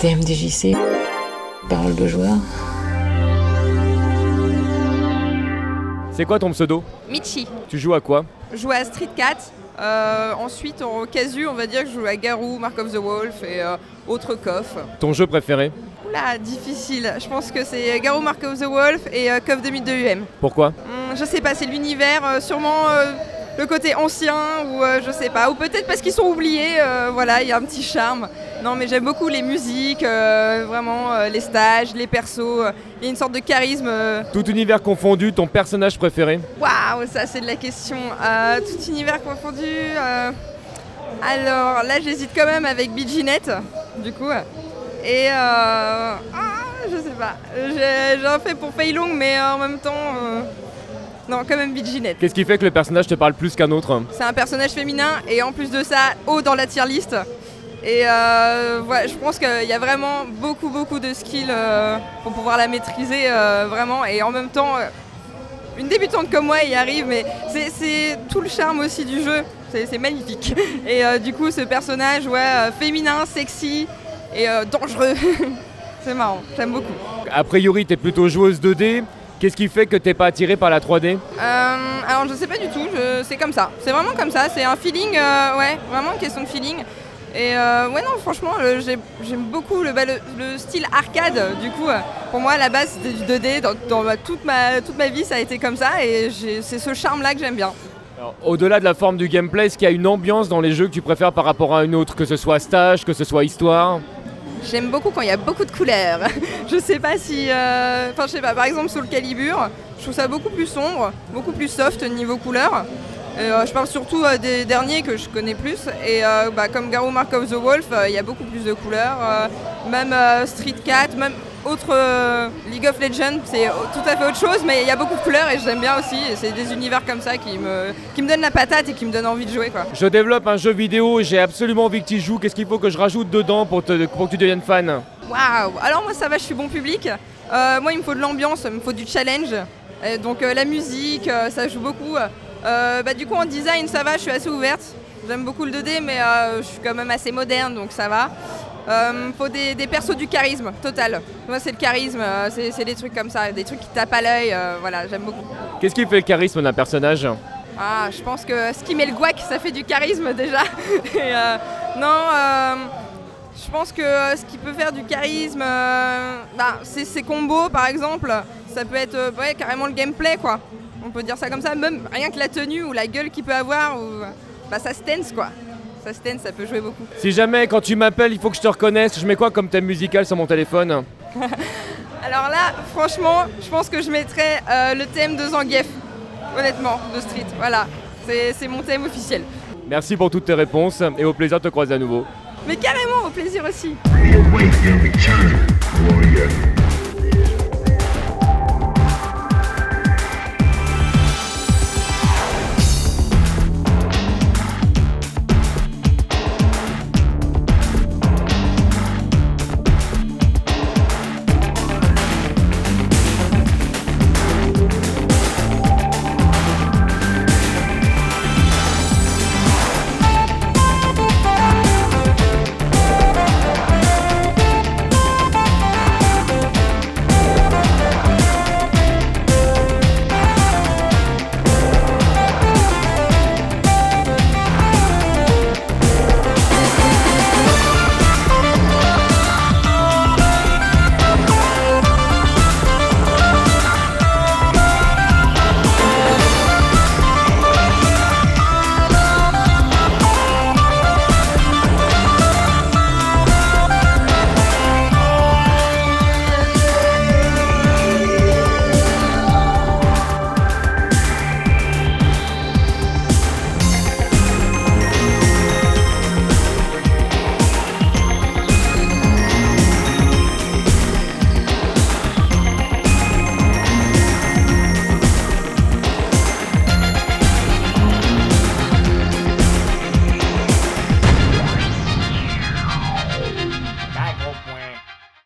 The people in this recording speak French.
TMDJC, parole de joueur. C'est quoi ton pseudo? Michi. Tu joues à quoi? Je joue à Street Cat. Euh, ensuite, en casu, on va dire que je joue à Garou, Mark of the Wolf et euh, autres coffres. Ton jeu préféré? Oula, difficile. Je pense que c'est Garou, Mark of the Wolf et euh, Coff de Mythe de UM. Pourquoi? Hum, je sais pas, c'est l'univers, euh, sûrement euh, le côté ancien ou euh, je sais pas. Ou peut-être parce qu'ils sont oubliés, euh, voilà, il y a un petit charme. Non, mais j'aime beaucoup les musiques, euh, vraiment les stages, les persos. Il y a une sorte de charisme. Tout univers confondu, ton personnage préféré Waouh, ça c'est de la question. Tout univers confondu. Alors là, j'hésite quand même avec Biginette, du coup. Et euh, ah, je sais pas. J'ai un fait pour Fei Long, mais en même temps, non, quand même Biginette. Qu'est-ce qui fait que le personnage te parle plus qu'un autre C'est un personnage féminin et en plus de ça, haut dans la tier list. Et euh, voilà, je pense qu'il y a vraiment beaucoup beaucoup de skills euh, pour pouvoir la maîtriser euh, vraiment. Et en même temps, une débutante comme moi y arrive, mais c'est- tout le charme aussi du jeu. C'est magnifique. Et du coup, ce personnage, ouais, féminin, sexy et dangereux. c'est marrant, j'aime beaucoup. A priori, t'es plutôt joueuse 2D. Qu'est-ce qui fait que t'es pas attirée par la 3D Euh, alors je sais pas du tout, je- c'est comme ça. C'est vraiment comme ça, c'est un feeling, euh, ouais, vraiment une question de feeling. Et euh, ouais non franchement j'ai- j'aime beaucoup le, bah, le, le style arcade du coup. pour moi à la base c'était du 2D, dans, dans ma- toute, ma, toute ma vie ça a été comme ça et c'est ce charme là que j'aime bien. Au-delà de la forme du gameplay, est-ce qu'il y a une ambiance dans les jeux que tu préfères par rapport à une autre? Que ce soit stage, que ce soit histoire? J'aime beaucoup quand il y a beaucoup de couleurs. je sais pas si. euh, je sais pas, par exemple, Soul Calibur, je trouve ça beaucoup plus sombre, beaucoup plus soft niveau couleur. Euh, je parle surtout euh, des derniers que je connais plus. Et bah, comme Garou Mark of the Wolf, il y a beaucoup plus de couleurs. Même Street Cat, même autre euh, League of Legends, c'est tout à fait autre chose, mais il y a beaucoup de couleurs et j'aime bien aussi. Et c'est des univers comme ça qui me, qui me donnent la patate et qui me donnent envie de jouer. Quoi. Je développe un jeu vidéo, j'ai absolument envie que tu y joues. Qu'est-ce qu'il faut que je rajoute dedans pour, te- pour que tu deviennes fan? Waouh Alors moi ça va, je suis bon public. Euh, moi il me faut de l'ambiance, il me faut du challenge. Donc euh, la musique, ça joue beaucoup. Bah, du coup en design ça va, je suis assez ouverte. J'aime beaucoup le 2D mais je suis quand même assez moderne donc ça va. Euh, faut des, des persos du charisme total. Moi c'est le charisme, euh, c'est des trucs comme ça, des trucs qui tapent à l'œil, euh, voilà j'aime beaucoup. Qu'est-ce qui fait le charisme d'un personnage Ah, je pense que ce qui met le guac, ça fait du charisme déjà. Et, euh, non, je pense que ce qui peut faire du charisme, bah, c'est ses combos par exemple. Ça peut être ouais, carrément le gameplay quoi. On peut dire ça comme ça, même rien que la tenue ou la gueule qu'il peut avoir, ou, bah, ça se tense quoi. Ça se tense, ça peut jouer beaucoup. Si jamais, quand tu m'appelles, il faut que je te reconnaisse, je mets quoi comme thème musical sur mon téléphone Alors là, franchement, je pense que je mettrais euh, le thème de Zangief, honnêtement, de Street. Voilà, c'est c'est mon thème officiel. Merci pour toutes tes réponses et au plaisir de te croiser à nouveau. Mais carrément, au plaisir aussi.